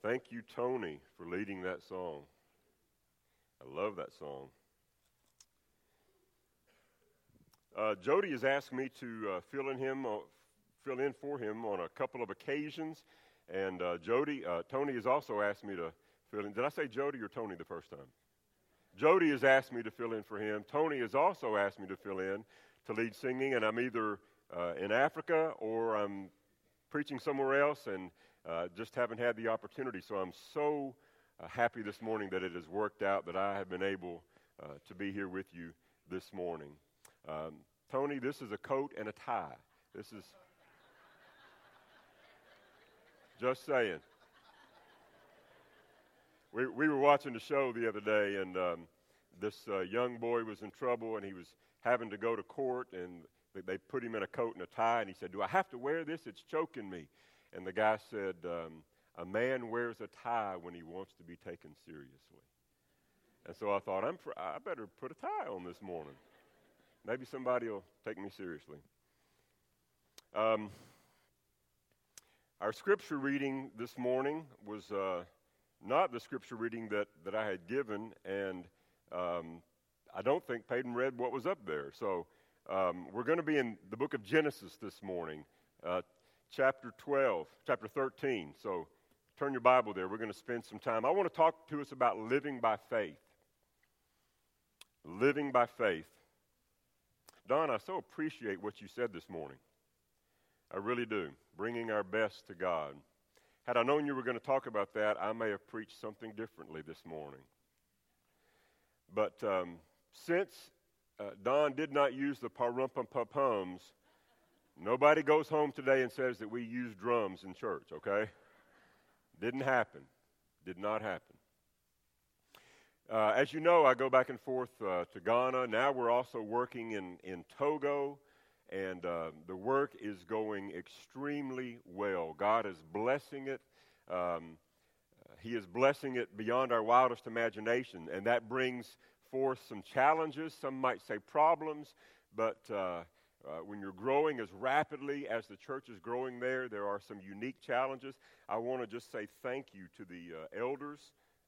Thank you, Tony, for leading that song. I love that song. Uh, Jody has asked me to uh, fill in him, uh, fill in for him on a couple of occasions, and uh, Jody, uh, Tony has also asked me to fill in. Did I say Jody or Tony the first time? Jody has asked me to fill in for him. Tony has also asked me to fill in to lead singing, and I'm either uh, in Africa or I'm preaching somewhere else, and uh, just haven't had the opportunity. So I'm so uh, happy this morning that it has worked out that I have been able uh, to be here with you this morning. Um, Tony, this is a coat and a tie. This is just saying. We, we were watching the show the other day, and um, this uh, young boy was in trouble, and he was having to go to court, and they put him in a coat and a tie, and he said, Do I have to wear this? It's choking me. And the guy said, um, A man wears a tie when he wants to be taken seriously. And so I thought, I'm fr- I better put a tie on this morning. Maybe somebody will take me seriously. Um, our scripture reading this morning was uh, not the scripture reading that, that I had given, and um, I don't think Peyton read what was up there. So um, we're going to be in the book of Genesis this morning, uh, chapter 12, chapter 13. So turn your Bible there. We're going to spend some time. I want to talk to us about living by faith. Living by faith. Don, I so appreciate what you said this morning. I really do. Bringing our best to God. Had I known you were going to talk about that, I may have preached something differently this morning. But um, since uh, Don did not use the parumpum nobody goes home today and says that we use drums in church, okay? Didn't happen. Did not happen. Uh, as you know, I go back and forth uh, to Ghana. Now we're also working in, in Togo and uh, the work is going extremely well. God is blessing it. Um, he is blessing it beyond our wildest imagination, and that brings forth some challenges. Some might say problems, but uh, when you're growing as rapidly as the church is growing there, there are some unique challenges. I want to just say thank you to the uh, elders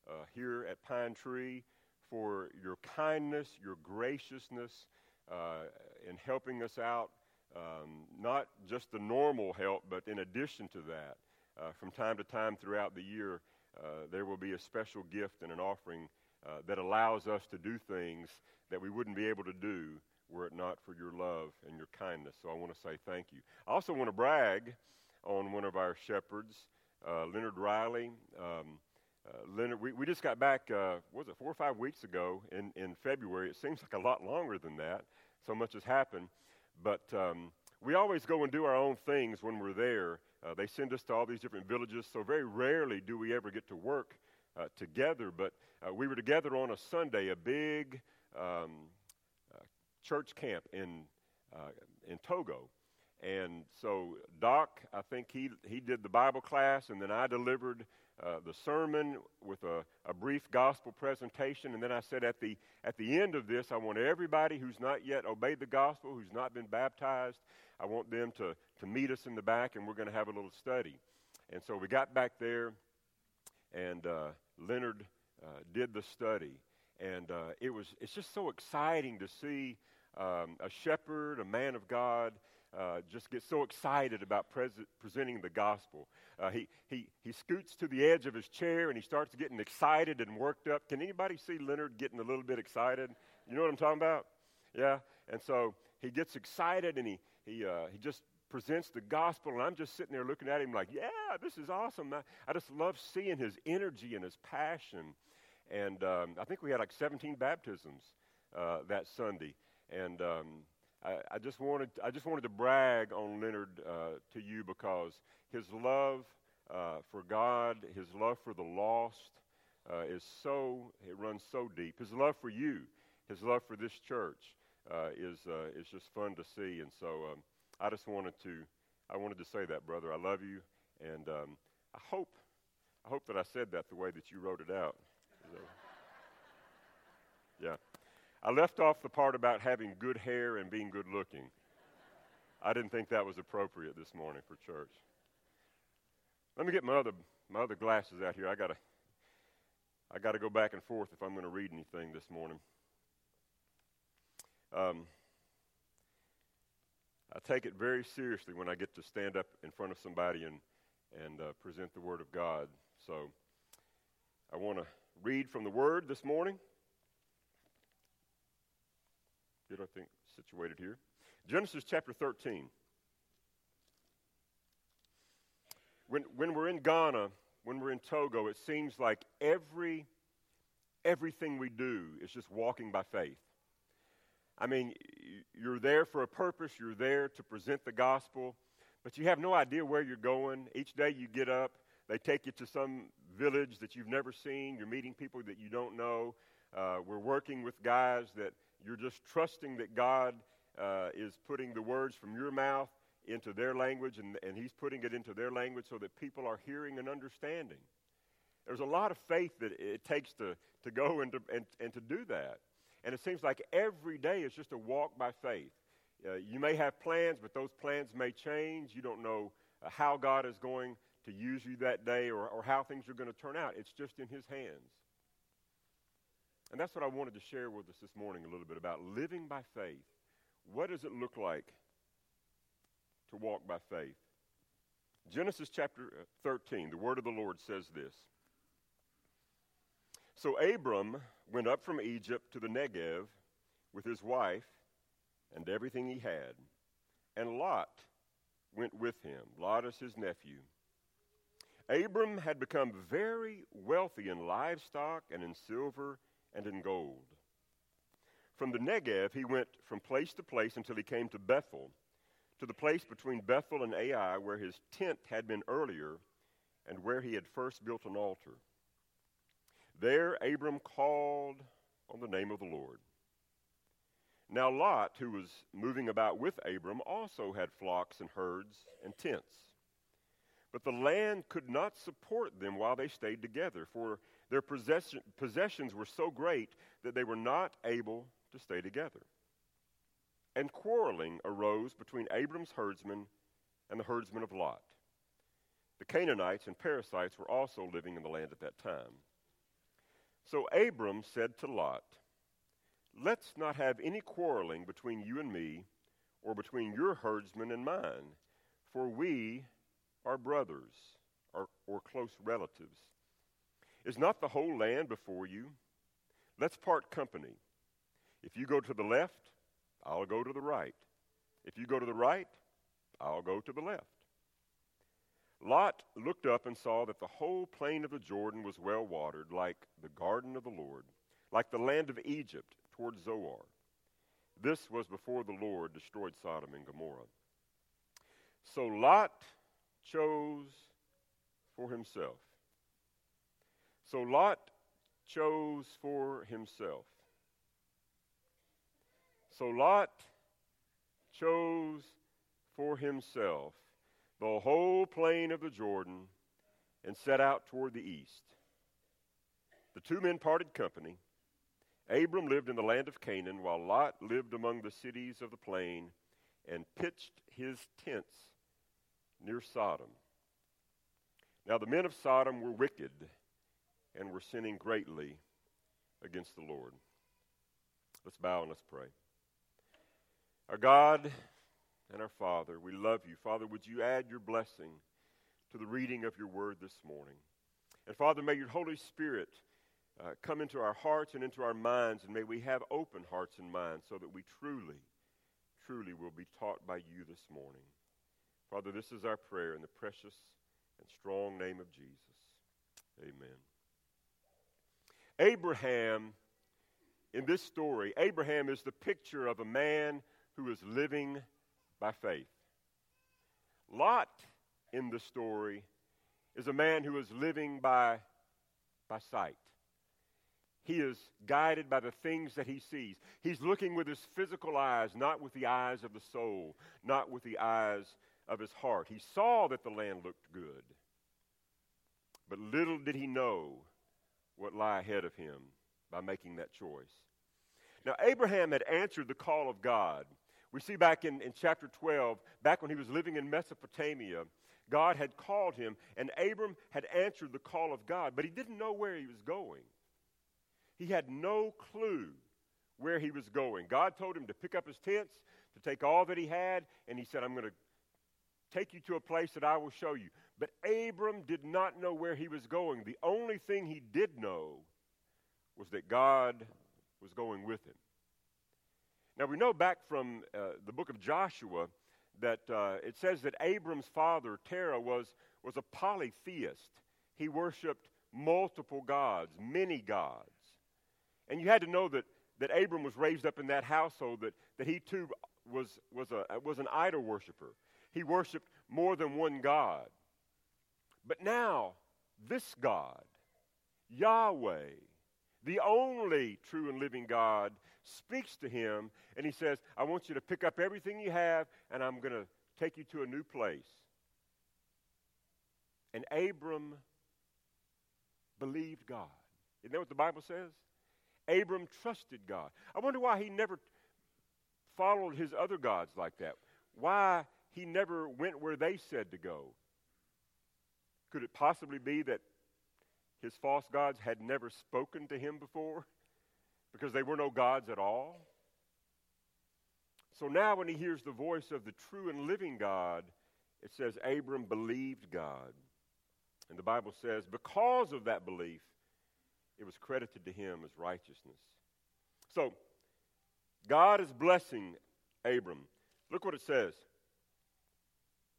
uh, here at Pine Tree for your kindness, your graciousness uh, in helping us out. Um, not just the normal help, but in addition to that, uh, from time to time throughout the year, uh, there will be a special gift and an offering that allows us to do things that we wouldn't be able to do were it not for your love and your kindness. So I want to say thank you. I also want to brag on one of our shepherds, uh, Leonard Riley. Um, uh, Leonard, we, we just got back, uh, was it four or five weeks ago in, in February? It seems like a lot longer than that. So much has happened. But um, we always go and do our own things when we're there. Uh, they send us to all these different villages, so very rarely do we ever get to work uh, together. But uh, we were together on a Sunday, a big um, church camp in uh, in Togo, and so Doc, I think he he did the Bible class, and then I delivered uh, the sermon with a, a, brief gospel presentation. And then I said, at the, at the end of this, I want everybody who's not yet obeyed the gospel, who's not been baptized, I want them to, to meet us in the back, and we're going to have a little study. And so we got back there, and uh, Leonard uh, did the study. And uh, it was, it's just so exciting to see um, a shepherd, a man of God, uh, just get so excited about pres- presenting the gospel. Uh, he, he, he scoots to the edge of his chair and he starts getting excited and worked up. Can anybody see Leonard getting a little bit excited? You know what I'm talking about? Yeah? And so he gets excited and he, he, uh, he just presents the gospel, and I'm just sitting there looking at him like, yeah, this is awesome. I, I just love seeing his energy and his passion. And um, I think we had like 17 baptisms uh, that Sunday. And um, I, I, just wanted, I just wanted to brag on Leonard uh, to you because his love uh, for God, his love for the lost, uh, is so, it runs so deep. His love for you, his love for this church uh, is, uh, is just fun to see. And so um, I just wanted to, I wanted to say that, brother. I love you. And um, I hope, I hope that I said that the way that you wrote it out. Yeah. I left off the part about having good hair and being good looking. I didn't think that was appropriate this morning for church. Let me get my other my other glasses out here. I gotta I gotta go back and forth if I'm to read anything this morning. Um, I take it very seriously when I get to stand up in front of somebody and and uh, present the Word of God. So I want to read from the Word this morning. Get, I think, situated here. Genesis chapter 13. When, when we're in Ghana, when we're in Togo, it seems like every, everything we do is just walking by faith. I mean, you're there for a purpose, you're there to present the gospel, but you have no idea where you're going. Each day you get up, they take you to some village that you've never seen, you're meeting people that you don't know. Uh, we're working with guys that you're just trusting that God uh, is putting the words from your mouth into their language and, and He's putting it into their language so that people are hearing and understanding. There's a lot of faith that it takes to, to go and to, and, and to do that. And it seems like every day is just a walk by faith. Uh, you may have plans, but those plans may change. You don't know uh, how God is going to use you that day or, or how things are going to turn out. It's just in His hands. And that's what I wanted to share with us this morning a little bit about living by faith. What does it look like to walk by faith? Genesis chapter uh, 13, the word of the Lord says this. So Abram went up from Egypt to the Negev with his wife and everything he had, and Lot went with him. Lot is his nephew. Abram had become very wealthy in livestock and in silver and in gold. From the Negev, he went from place to place until he came to Bethel, to the place between Bethel and Ai, where his tent had been earlier and where he had first built an altar. There Abram called on the name of the Lord. Now Lot, who was moving about with Abram, also had flocks and herds and tents. But the land could not support them while they stayed together, for their possession, possessions were so great that they were not able to stay together. And quarreling arose between Abram's herdsmen and the herdsmen of Lot. The Canaanites and Perizzites were also living in the land at that time. So Abram said to Lot, Let's not have any quarreling between you and me, or between your herdsmen and mine, for we are brothers or, or close relatives. Is not the whole land before you? Let's part company. If you go to the left, I'll go to the right. If you go to the right, I'll go to the left. Lot looked up and saw that the whole plain of the Jordan was well watered, like the garden of the Lord, like the land of Egypt toward Zoar. This was before the Lord destroyed Sodom and Gomorrah. So Lot chose for himself so Lot chose for himself. So Lot chose for himself the whole plain of the Jordan and set out toward the east. The two men parted company. Abram lived in the land of Canaan, while Lot lived among the cities of the plain and pitched his tents near Sodom. Now the men of Sodom were wicked and we're sinning greatly against the Lord. Let's bow and let's pray. Our God and our Father, we love you. Father, would you add your blessing to the reading of your word this morning? And Father, may your Holy Spirit uh, come into our hearts and into our minds, and may we have open hearts and minds so that we truly, truly will be taught by you this morning. Father, this is our prayer in the precious and strong name of Jesus. Amen. Abraham, in this story, Abraham is the picture of a man who is living by faith. Lot, in the story, is a man who is living by, by sight. He is guided by the things that he sees. He's looking with his physical eyes, not with the eyes of the soul, not with the eyes of his heart. He saw that the land looked good. But little did he know what lie ahead of him by making that choice. Now, Abraham had answered the call of God. We see back in, in chapter 12, back when he was living in Mesopotamia, God had called him, and Abram had answered the call of God, but he didn't know where he was going. He had no clue where he was going. God told him to pick up his tents, to take all that he had, and he said, I'm going to take you to a place that I will show you. But Abram did not know where he was going. The only thing he did know was that God was going with him. Now, we know back from uh, the book of Joshua that uh, it says that Abram's father, Terah, was, was a polytheist. He worshiped multiple gods, many gods. And you had to know that, that Abram was raised up in that household, that, that he too was, was, a, was an idol worshiper. He worshiped more than one God. But now, this God, Yahweh, the only true and living God, speaks to him and he says, I want you to pick up everything you have and I'm going to take you to a new place. And Abram believed God. Isn't that what the Bible says? Abram trusted God. I wonder why he never followed his other gods like that. Why he never went where they said to go. Could it possibly be that his false gods had never spoken to him before because they were no gods at all? So now, when he hears the voice of the true and living God, it says Abram believed God. And the Bible says, because of that belief, it was credited to him as righteousness. So, God is blessing Abram. Look what it says.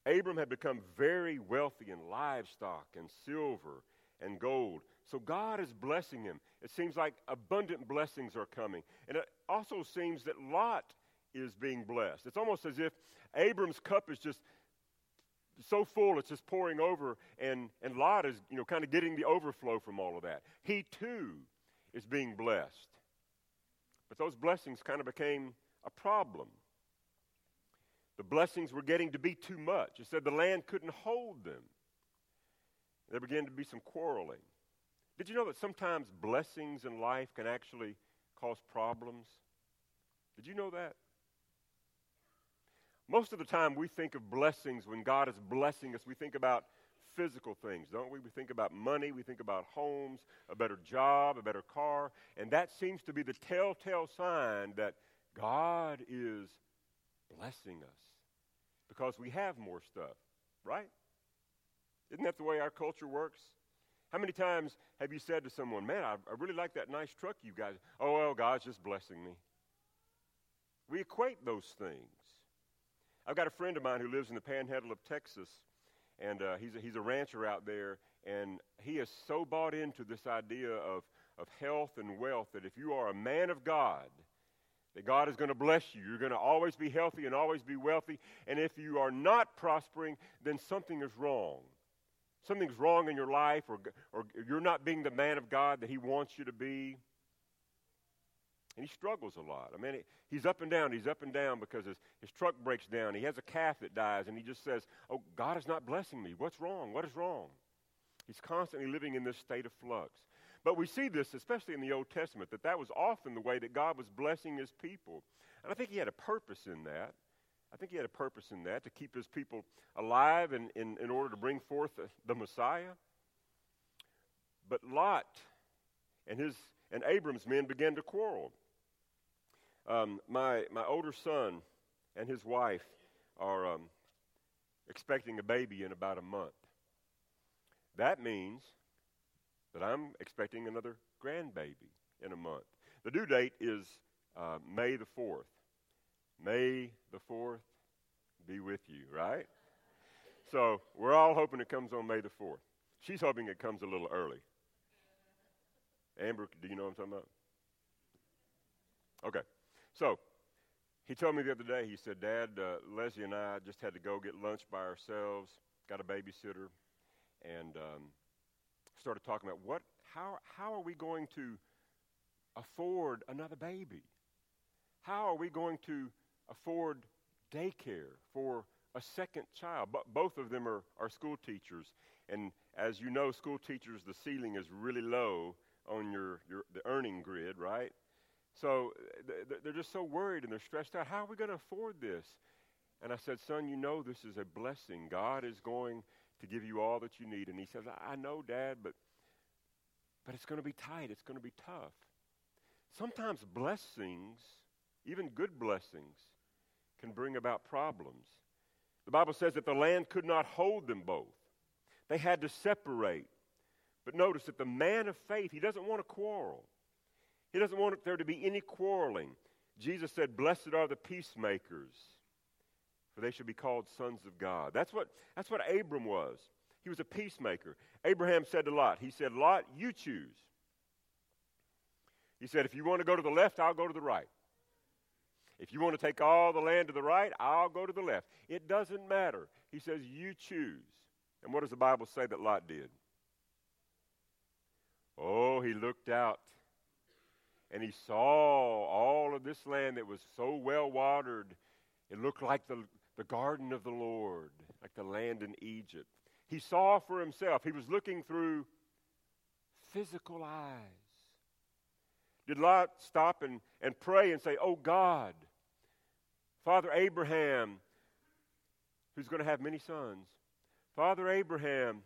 Abram had become very wealthy in livestock and silver and gold. So God is blessing him. It seems like abundant blessings are coming. And it also seems that Lot is being blessed. It's almost as if Abram's cup is just so full it's just pouring over and, and Lot is, you know, kind of getting the overflow from all of that. He too is being blessed. But those blessings kind of became a problem. The blessings were getting to be too much. It said the land couldn't hold them. There began to be some quarreling. Did you know that sometimes blessings in life can actually cause problems? Did you know that? Most of the time, we think of blessings when God is blessing us, we think about physical things, don't we? We think about money, we think about homes, a better job, a better car, and that seems to be the telltale sign that God is blessing us because we have more stuff, right? Isn't that the way our culture works? How many times have you said to someone, Man, I, I really like that nice truck you guys? Oh, well, God's just blessing me. We equate those things. I've got a friend of mine who lives in the panhandle of Texas, and uh, he's, a, he's a rancher out there, and he is so bought into this idea of, of health and wealth that if you are a man of God, that God is going to bless you. You're going to always be healthy and always be wealthy. And if you are not prospering, then something is wrong. Something's wrong in your life, or, or you're not being the man of God that He wants you to be. And he struggles a lot. I mean, he's up and down. He's up and down because his, his truck breaks down. He has a calf that dies, and he just says, Oh, God is not blessing me. What's wrong? What is wrong? He's constantly living in this state of flux. But we see this, especially in the Old Testament, that that was often the way that God was blessing his people. And I think he had a purpose in that. I think he had a purpose in that to keep his people alive in, in, in order to bring forth the, the Messiah. But Lot and, his, and Abram's men began to quarrel. Um, my, my older son and his wife are um, expecting a baby in about a month. That means that I'm expecting another grandbaby in a month. The due date is uh, May the 4th. May the 4th be with you, right? So we're all hoping it comes on May the 4th. She's hoping it comes a little early. Amber, do you know what I'm talking about? Okay. So he told me the other day, he said, Dad, uh, Leslie and I just had to go get lunch by ourselves, got a babysitter, and um, started talking about what, how, how are we going to afford another baby? How are we going to afford daycare for a second child? But both of them are, are school teachers. And as you know, school teachers, the ceiling is really low on your, your the earning grid, right? So uh, they're just so worried and they're stressed out. How are we going to afford this? And I said, Son, you know this is a blessing. God is going to give you all that you need. And he says, I know, Dad, but, but it's going to be tight. It's going to be tough. Sometimes blessings, even good blessings, can bring about problems. The Bible says that the land could not hold them both, they had to separate. But notice that the man of faith, he doesn't want to quarrel. He doesn't want there to be any quarreling. Jesus said, Blessed are the peacemakers, for they shall be called sons of God. That's what, that's what Abram was. He was a peacemaker. Abraham said to Lot, He said, Lot, you choose. He said, If you want to go to the left, I'll go to the right. If you want to take all the land to the right, I'll go to the left. It doesn't matter. He says, You choose. And what does the Bible say that Lot did? Oh, he looked out and he saw all of this land that was so well watered. It looked like the, the garden of the Lord, like the land in Egypt. He saw for himself. He was looking through physical eyes. Did Lot stop and, and pray and say, Oh God, Father Abraham, who's going to have many sons, Father Abraham,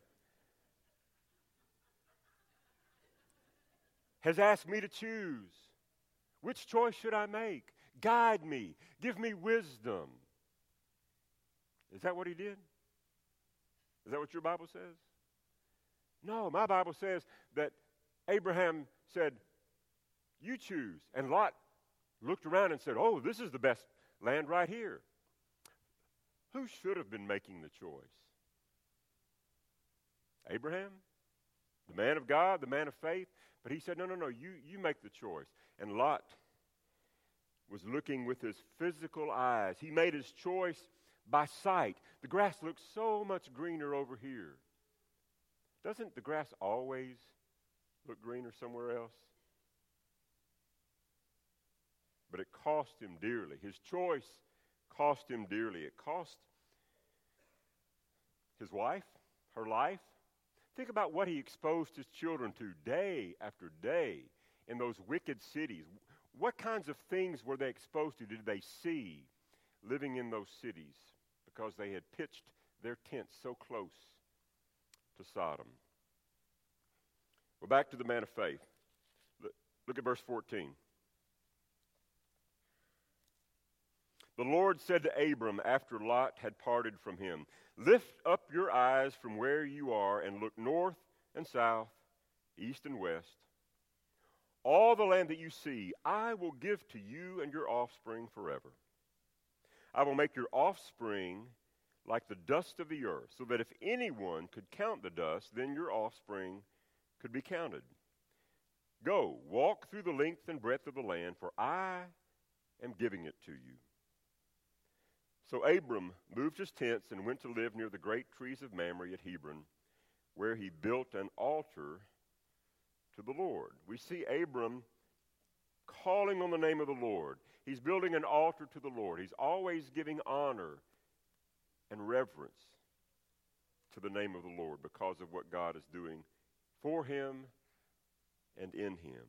has asked me to choose. Which choice should I make? Guide me. Give me wisdom. Is that what he did? Is that what your Bible says? No, my Bible says that Abraham said, You choose. And Lot looked around and said, Oh, this is the best land right here. Who should have been making the choice? Abraham? The man of God, the man of faith? But he said, No, no, no, you, you make the choice. And Lot was looking with his physical eyes. He made his choice by sight. The grass looks so much greener over here. Doesn't the grass always look greener somewhere else? But it cost him dearly. His choice cost him dearly. It cost his wife, her life, Think about what he exposed his children to day after day in those wicked cities. What kinds of things were they exposed to? Did they see living in those cities because they had pitched their tents so close to Sodom? Well, back to the man of faith. Look at verse 14. The Lord said to Abram after Lot had parted from him, Lift up your eyes from where you are and look north and south, east and west. All the land that you see, I will give to you and your offspring forever. I will make your offspring like the dust of the earth, so that if anyone could count the dust, then your offspring could be counted. Go, walk through the length and breadth of the land, for I am giving it to you. So Abram moved his tents and went to live near the great trees of Mamre at Hebron, where he built an altar to the Lord. We see Abram calling on the name of the Lord. He's building an altar to the Lord. He's always giving honor and reverence to the name of the Lord because of what God is doing for him and in him.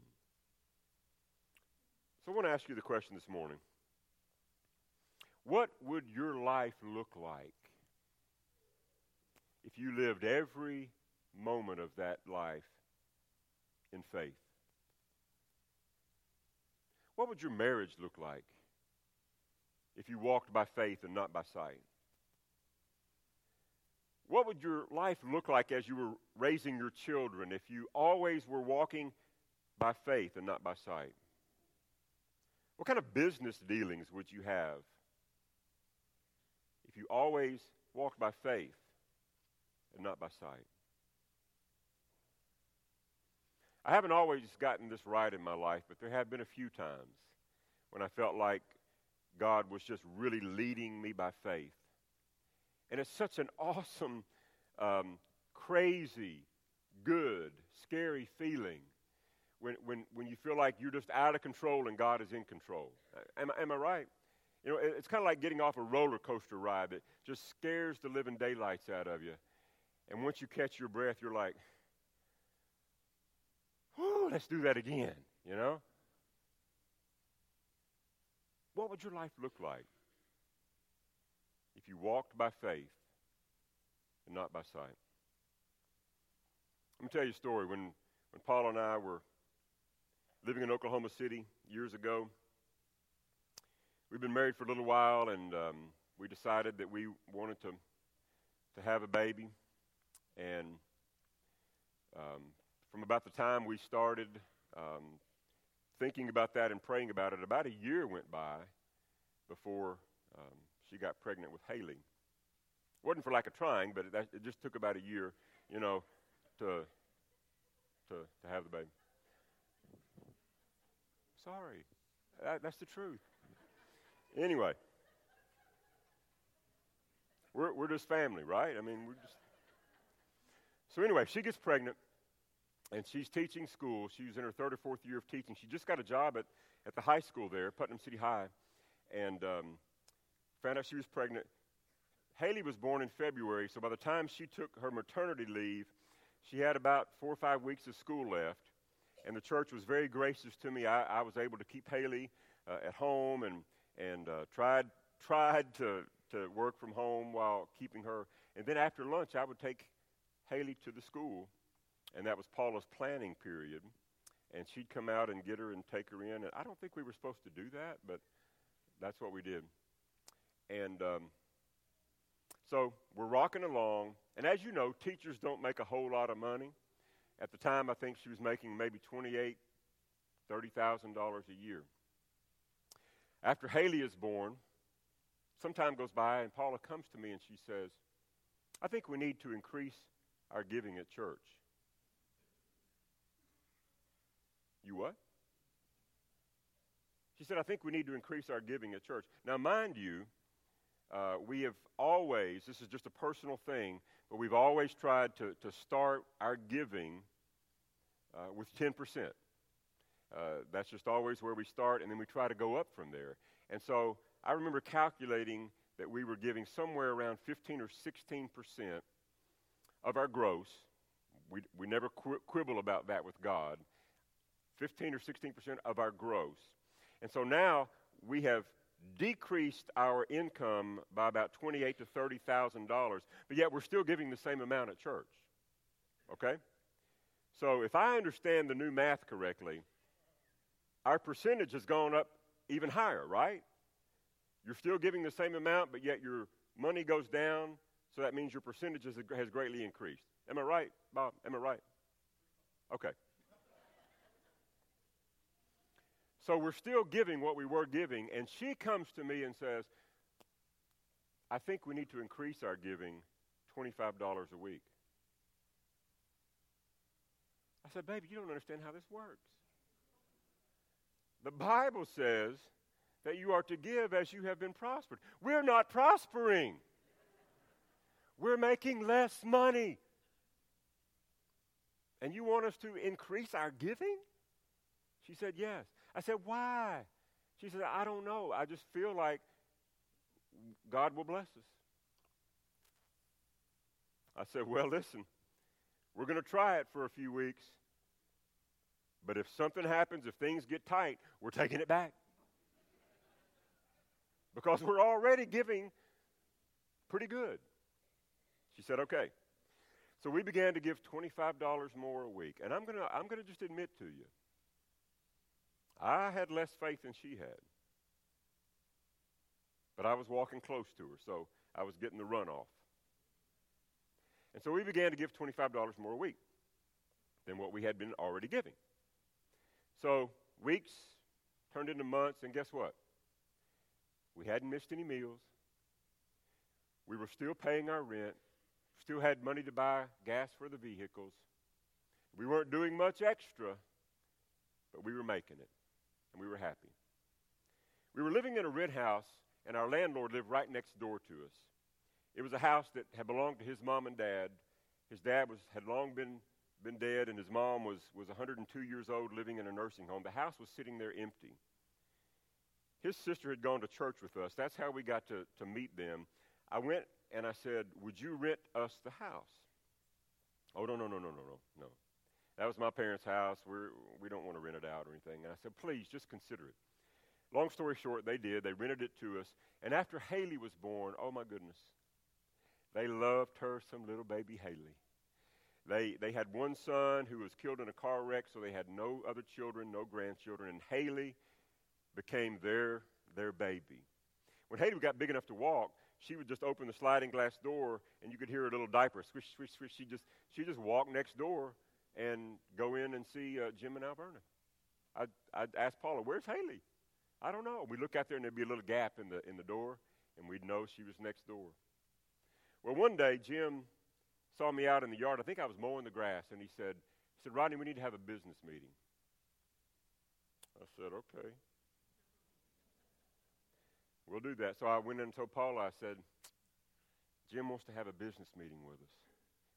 So I want to ask you the question this morning. What would your life look like if you lived every moment of that life in faith? What would your marriage look like if you walked by faith and not by sight? What would your life look like as you were raising your children if you always were walking by faith and not by sight? What kind of business dealings would you have you always walk by faith and not by sight. I haven't always gotten this right in my life, but there have been a few times when I felt like God was just really leading me by faith. And it's such an awesome, um, crazy, good, scary feeling when, when, when you feel like you're just out of control and God is in control. Am, am I right? You know, it's kind of like getting off a roller coaster ride that just scares the living daylights out of you. And once you catch your breath, you're like, whoo, let's do that again, you know? What would your life look like if you walked by faith and not by sight? Let me tell you a story. When, when Paul and I were living in Oklahoma City years ago, we've been married for a little while, and um, we decided that we wanted to, to have a baby. And um, from about the time we started um, thinking about that and praying about it, about a year went by before um, she got pregnant with Haley. It wasn't for lack of trying, but it, it just took about a year, you know, to to to have the baby. Sorry, that, that's the truth. Anyway, we're we're just family, right? I mean, we're just. So anyway, she gets pregnant, and she's teaching school. She's in her third or fourth year of teaching. She just got a job at at the high school there, Putnam City High, and um, found out she was pregnant. Haley was born in February, so by the time she took her maternity leave, she had about four or five weeks of school left. And the church was very gracious to me. I, I was able to keep Haley uh, at home and, and uh, tried, tried to, to work from home while keeping her. And then after lunch, I would take Haley to the school, and that was Paula's planning period. And she'd come out and get her and take her in. And I don't think we were supposed to do that, but that's what we did. And um, so we're rocking along. And as you know, teachers don't make a whole lot of money. At the time, I think she was making maybe twenty-eight, thirty thousand dollars a year. After Haley is born, some time goes by, and Paula comes to me and she says, "I think we need to increase our giving at church." You what? She said, I think we need to increase our giving at church. Now, mind you, uh, we have always, this is just a personal thing, but we've always tried to, to start our giving uh, with 10%. Uh, that's just always where we start, and then we try to go up from there. And so I remember calculating that we were giving somewhere around 15 or 16% of our gross. We, we never quibble about that with God. 15 or 16% of our gross. And so now we have decreased our income by about twenty-eight to thirty thousand dollars, but yet we're still giving the same amount at church. Okay? So if I understand the new math correctly, our percentage has gone up even higher, right? You're still giving the same amount, but yet your money goes down, so that means your percentage has greatly increased. Am I right, Bob? Am I right? Okay. So we're still giving what we were giving. And she comes to me and says, I think we need to increase our giving $25 a week. I said, Baby, you don't understand how this works. The Bible says that you are to give as you have been prospered. We're not prospering, we're making less money. And you want us to increase our giving? She said, Yes. I said, Why? She said, I don't know. I just feel like God will bless us. I said, Well, listen, we're going to try it for a few weeks. But if something happens, if things get tight, we're taking it back. Because we're already giving pretty good. She said, Okay. So we began to give $25 more a week. And I'm going to I'm going to just admit to you I had less faith than she had. But I was walking close to her, so I was getting the runoff. And so we began to give $25 more a week than what we had been already giving. So weeks turned into months, and guess what? We hadn't missed any meals. We were still paying our rent, still had money to buy gas for the vehicles. We weren't doing much extra, but we were making it and we were happy. We were living in a rent house, and our landlord lived right next door to us. It was a house that had belonged to his mom and dad. His dad was, had long been, been dead, and his mom was, was 102 years old living in a nursing home. The house was sitting there empty. His sister had gone to church with us. That's how we got to, to meet them. I went and I said, Would you rent us the house? Oh, no, no, no, no, no, no, no. That was my parents' house. We're, we don't want to rent it out or anything. And I said, please, just consider it. Long story short, they did. They rented it to us. And after Haley was born, oh my goodness, they loved her some little baby Haley. They, they had one son who was killed in a car wreck, so they had no other children, no grandchildren, and Haley became their, their baby. When Haley got big enough to walk, she would just open the sliding glass door, and you could hear her little diaper swish, swish, swish. She just she just walked next door and go in and see uh, Jim and Alberna. I'd, I'd ask Paula, "Where's Haley?" I don't know. We'd look out there, and there'd be a little gap in the in the door, and we'd know she was next door. Well, one day Jim saw me out in the yard. I think I was mowing the grass, and he said, "He said, Rodney, we need to have a business meeting." I said, "Okay." We'll do that. So I went in and told Paula, I said, Jim wants to have a business meeting with us.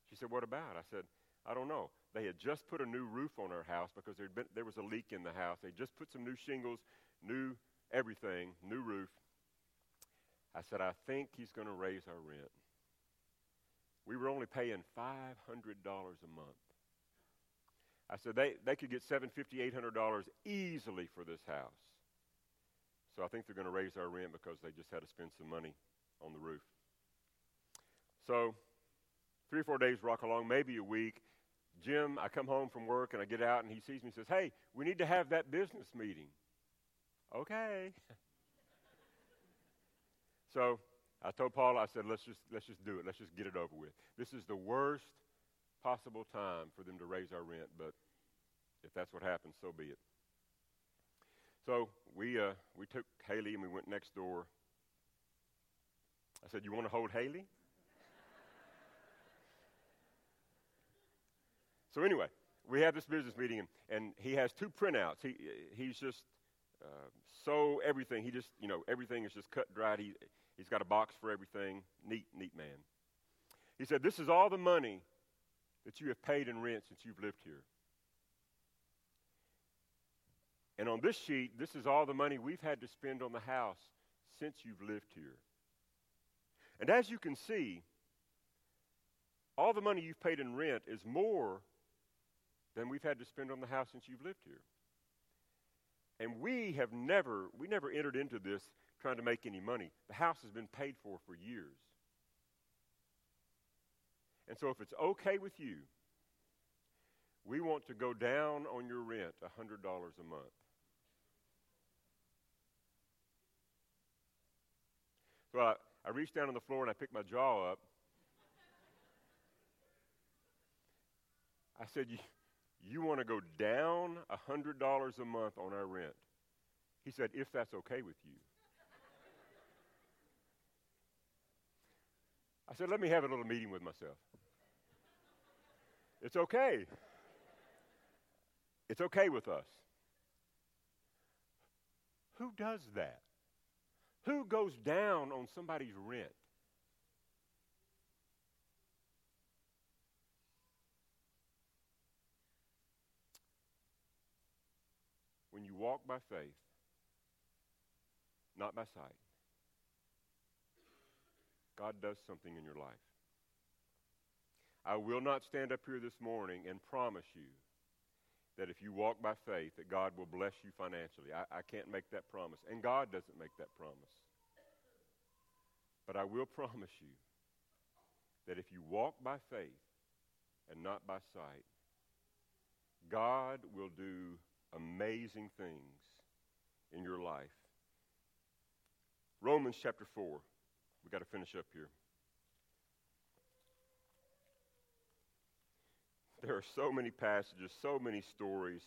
She said, What about? I said, I don't know. They had just put a new roof on our house because there had been, there was a leak in the house. They just put some new shingles, new everything, new roof. I said, I think he's going to raise our rent. We were only paying $500 a month. I said, they, they could get $750, $800 easily for this house. So I think they're going to raise our rent because they just had to spend some money on the roof. So three or four days rock along, maybe a week. Jim, I come home from work and I get out and he sees me and says, Hey, we need to have that business meeting. Okay. so I told Paul, I said, let's just, let's just do it. Let's just get it over with. This is the worst possible time for them to raise our rent, but if that's what happens, so be it. So we, uh, we took Haley and we went next door. I said, You want to hold Haley? so, anyway, we have this business meeting, and, and he has two printouts. He, he's just uh, so everything. He just, you know, everything is just cut dried. He, he's got a box for everything. Neat, neat man. He said, This is all the money that you have paid in rent since you've lived here. And on this sheet, this is all the money we've had to spend on the house since you've lived here. And as you can see, all the money you've paid in rent is more than we've had to spend on the house since you've lived here. And we have never, we never entered into this trying to make any money. The house has been paid for for years. And so if it's okay with you, we want to go down on your rent $100 a month. So I, I reached down on the floor and I picked my jaw up. I said, You, you want to go down $100 a month on our rent? He said, If that's okay with you. I said, Let me have a little meeting with myself. It's okay. It's okay with us. Who does that? Who goes down on somebody's rent? When you walk by faith, not by sight, God does something in your life. I will not stand up here this morning and promise you that if you walk by faith, that God will bless you financially. I, I can't make that promise, and God doesn't make that promise. But I will promise you that if you walk by faith and not by sight, God will do amazing things in your life. Romans chapter 4. We've got to finish up here. There are so many passages, so many stories,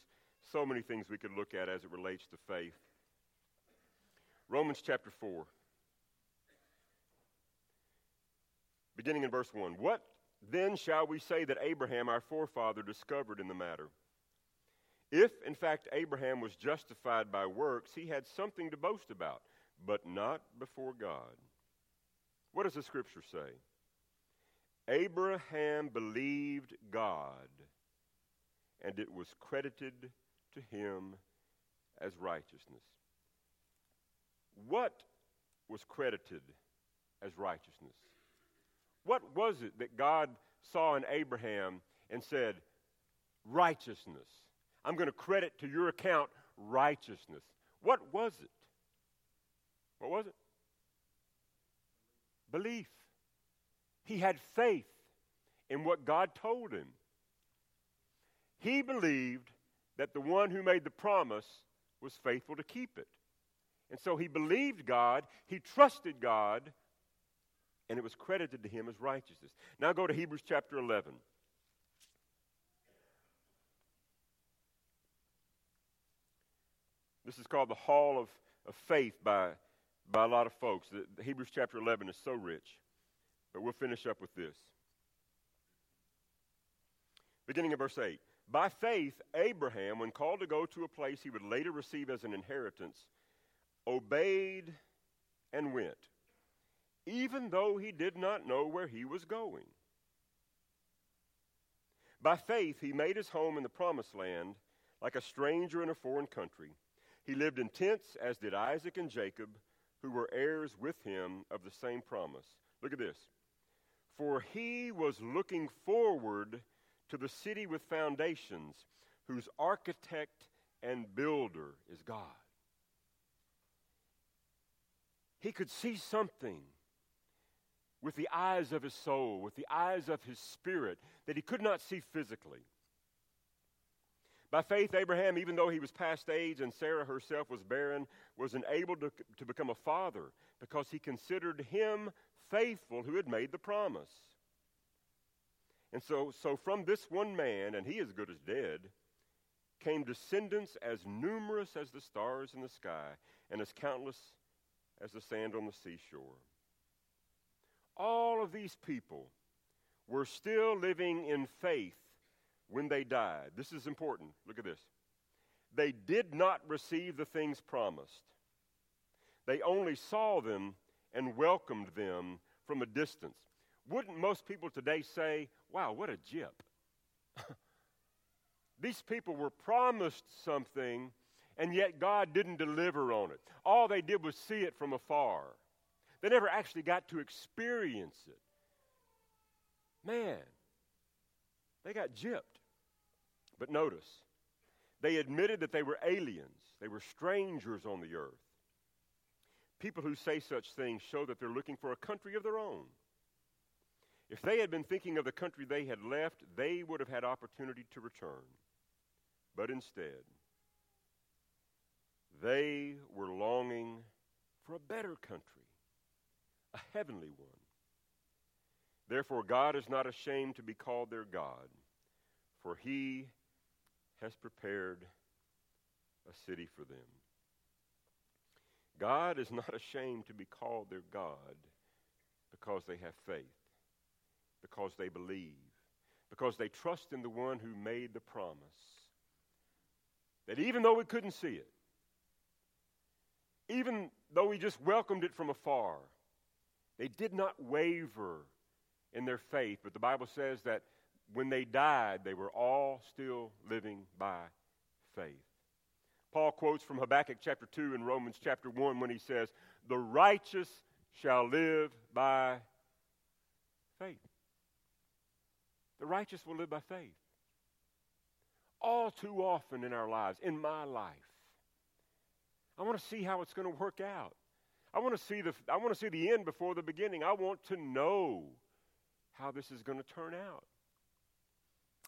so many things we could look at as it relates to faith. Romans chapter 4, beginning in verse 1. What then shall we say that Abraham, our forefather, discovered in the matter? If, in fact, Abraham was justified by works, he had something to boast about, but not before God. What does the scripture say? Abraham believed God, and it was credited to him as righteousness. What was credited as righteousness? What was it that God saw in Abraham and said, righteousness? I'm going to credit to your account righteousness. What was it? What was it? Belief. He had faith in what God told him. He believed that the one who made the promise was faithful to keep it. And so he believed God, he trusted God, and it was credited to him as righteousness. Now go to Hebrews chapter 11. This is called the Hall of, of Faith by, by a lot of folks. The, the Hebrews chapter 11 is so rich. But we'll finish up with this. Beginning of verse 8. By faith, Abraham, when called to go to a place he would later receive as an inheritance, obeyed and went, even though he did not know where he was going. By faith, he made his home in the promised land like a stranger in a foreign country. He lived in tents, as did Isaac and Jacob, who were heirs with him of the same promise. Look at this. For he was looking forward to the city with foundations, whose architect and builder is God. He could see something with the eyes of his soul, with the eyes of his spirit, that he could not see physically. By faith, Abraham, even though he was past age and Sarah herself was barren, was enabled to, to become a father because he considered him faithful who had made the promise. And so, so from this one man, and he as good as dead, came descendants as numerous as the stars in the sky and as countless as the sand on the seashore. All of these people were still living in faith when they died. This is important. Look at this. They did not receive the things promised, they only saw them and welcomed them from a distance. Wouldn't most people today say, wow, what a jip? These people were promised something, and yet God didn't deliver on it. All they did was see it from afar. They never actually got to experience it. Man, they got gypped. But notice, they admitted that they were aliens, they were strangers on the earth. People who say such things show that they're looking for a country of their own. If they had been thinking of the country they had left, they would have had opportunity to return. But instead, they were longing for a better country, a heavenly one. Therefore, God is not ashamed to be called their God, for he has prepared a city for them. God is not ashamed to be called their God because they have faith because they believe, because they trust in the one who made the promise. That even though we couldn't see it, even though we just welcomed it from afar, they did not waver in their faith. But the Bible says that when they died, they were all still living by faith. Paul quotes from Habakkuk chapter 2 and Romans chapter 1 when he says, The righteous shall live by faith. The righteous will live by faith. All too often in our lives, in my life, I want to see how it's going to work out. I want to see the I want to see the end before the beginning. I want to know how this is going to turn out.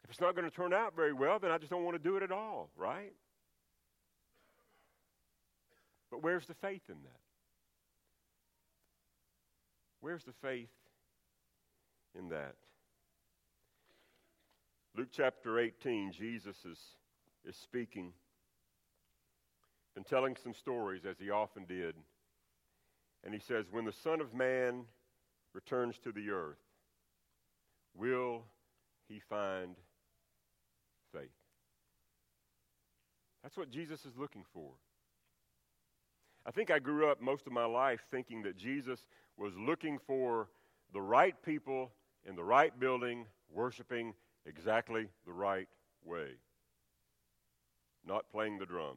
If it's not going to turn out very well, then I just don't want to do it at all, right? But where's the faith in that? Where's the faith in that? Luke chapter 18, Jesus is, is speaking and telling some stories as he often did. And he says, When the Son of Man returns to the earth, will he find faith? That's what Jesus is looking for. I think I grew up most of my life thinking that Jesus was looking for the right people in the right building, worshiping exactly the right way. Not playing the drum.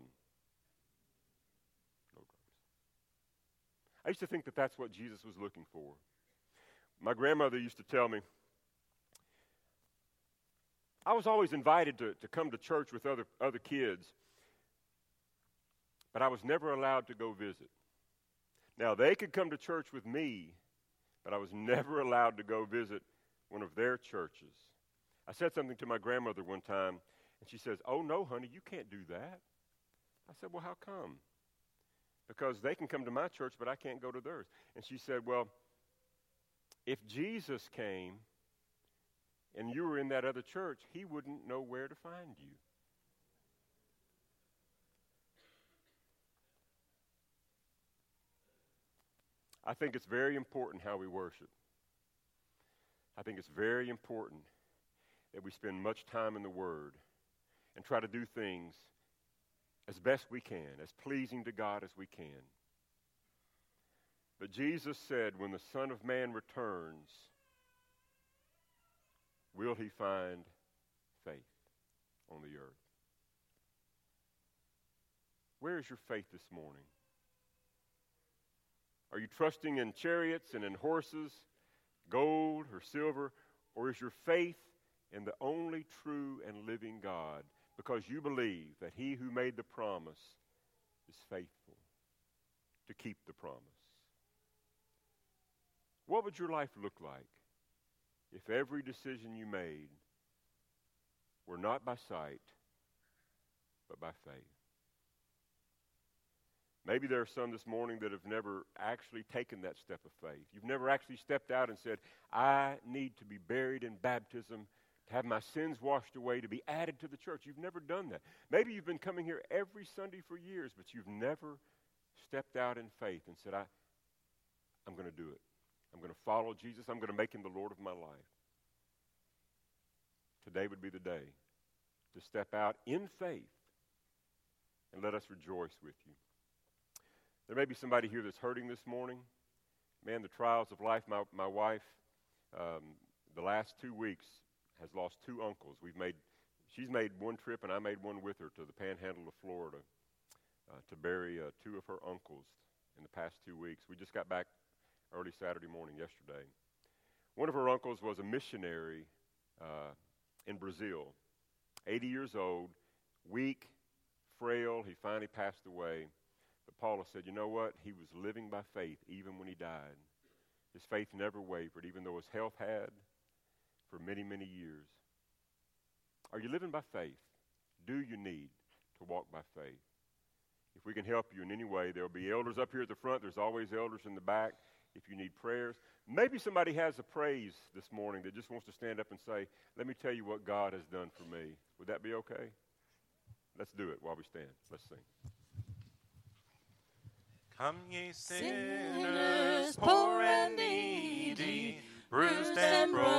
I used to think that that's what Jesus was looking for. My grandmother used to tell me, I was always invited to, to come to church with other, other kids, but I was never allowed to go visit. Now, they could come to church with me, but I was never allowed to go visit one of their churches. I said something to my grandmother one time, And she says, Oh, no, honey, you can't do that. I said, Well, how come? Because they can come to my church, but I can't go to theirs. And she said, Well, if Jesus came and you were in that other church, he wouldn't know where to find you. I think it's very important how we worship. I think it's very important that we spend much time in the Word and try to do things as best we can, as pleasing to God as we can. But Jesus said, when the Son of Man returns, will he find faith on the earth? Where is your faith this morning? Are you trusting in chariots and in horses, gold or silver, or is your faith in the only true and living God because you believe that he who made the promise is faithful to keep the promise? What would your life look like if every decision you made were not by sight, but by faith? Maybe there are some this morning that have never actually taken that step of faith. You've never actually stepped out and said, I need to be buried in baptism, to have my sins washed away, to be added to the church. You've never done that. Maybe you've been coming here every Sunday for years, but you've never stepped out in faith and said, I, I'm going to do it. I'm going to follow Jesus. I'm going to make him the Lord of my life. Today would be the day to step out in faith and let us rejoice with you. There may be somebody here that's hurting this morning. Man, the trials of life. My, my wife, um, the last two weeks, has lost two uncles. We've made, she's made one trip, and I made one with her to the panhandle of Florida uh, to bury uh, two of her uncles in the past two weeks. We just got back early Saturday morning yesterday. One of her uncles was a missionary uh, in Brazil, 80 years old, weak, frail. He finally passed away. But Paula said, you know what? He was living by faith even when he died. His faith never wavered, even though his health had for many, many years. Are you living by faith? Do you need to walk by faith? If we can help you in any way, there will be elders up here at the front. There's always elders in the back if you need prayers. Maybe somebody has a praise this morning that just wants to stand up and say, Let me tell you what God has done for me. Would that be okay? Let's do it while we stand. Let's sing. Come ye sinners, poor and needy, bruised and broken.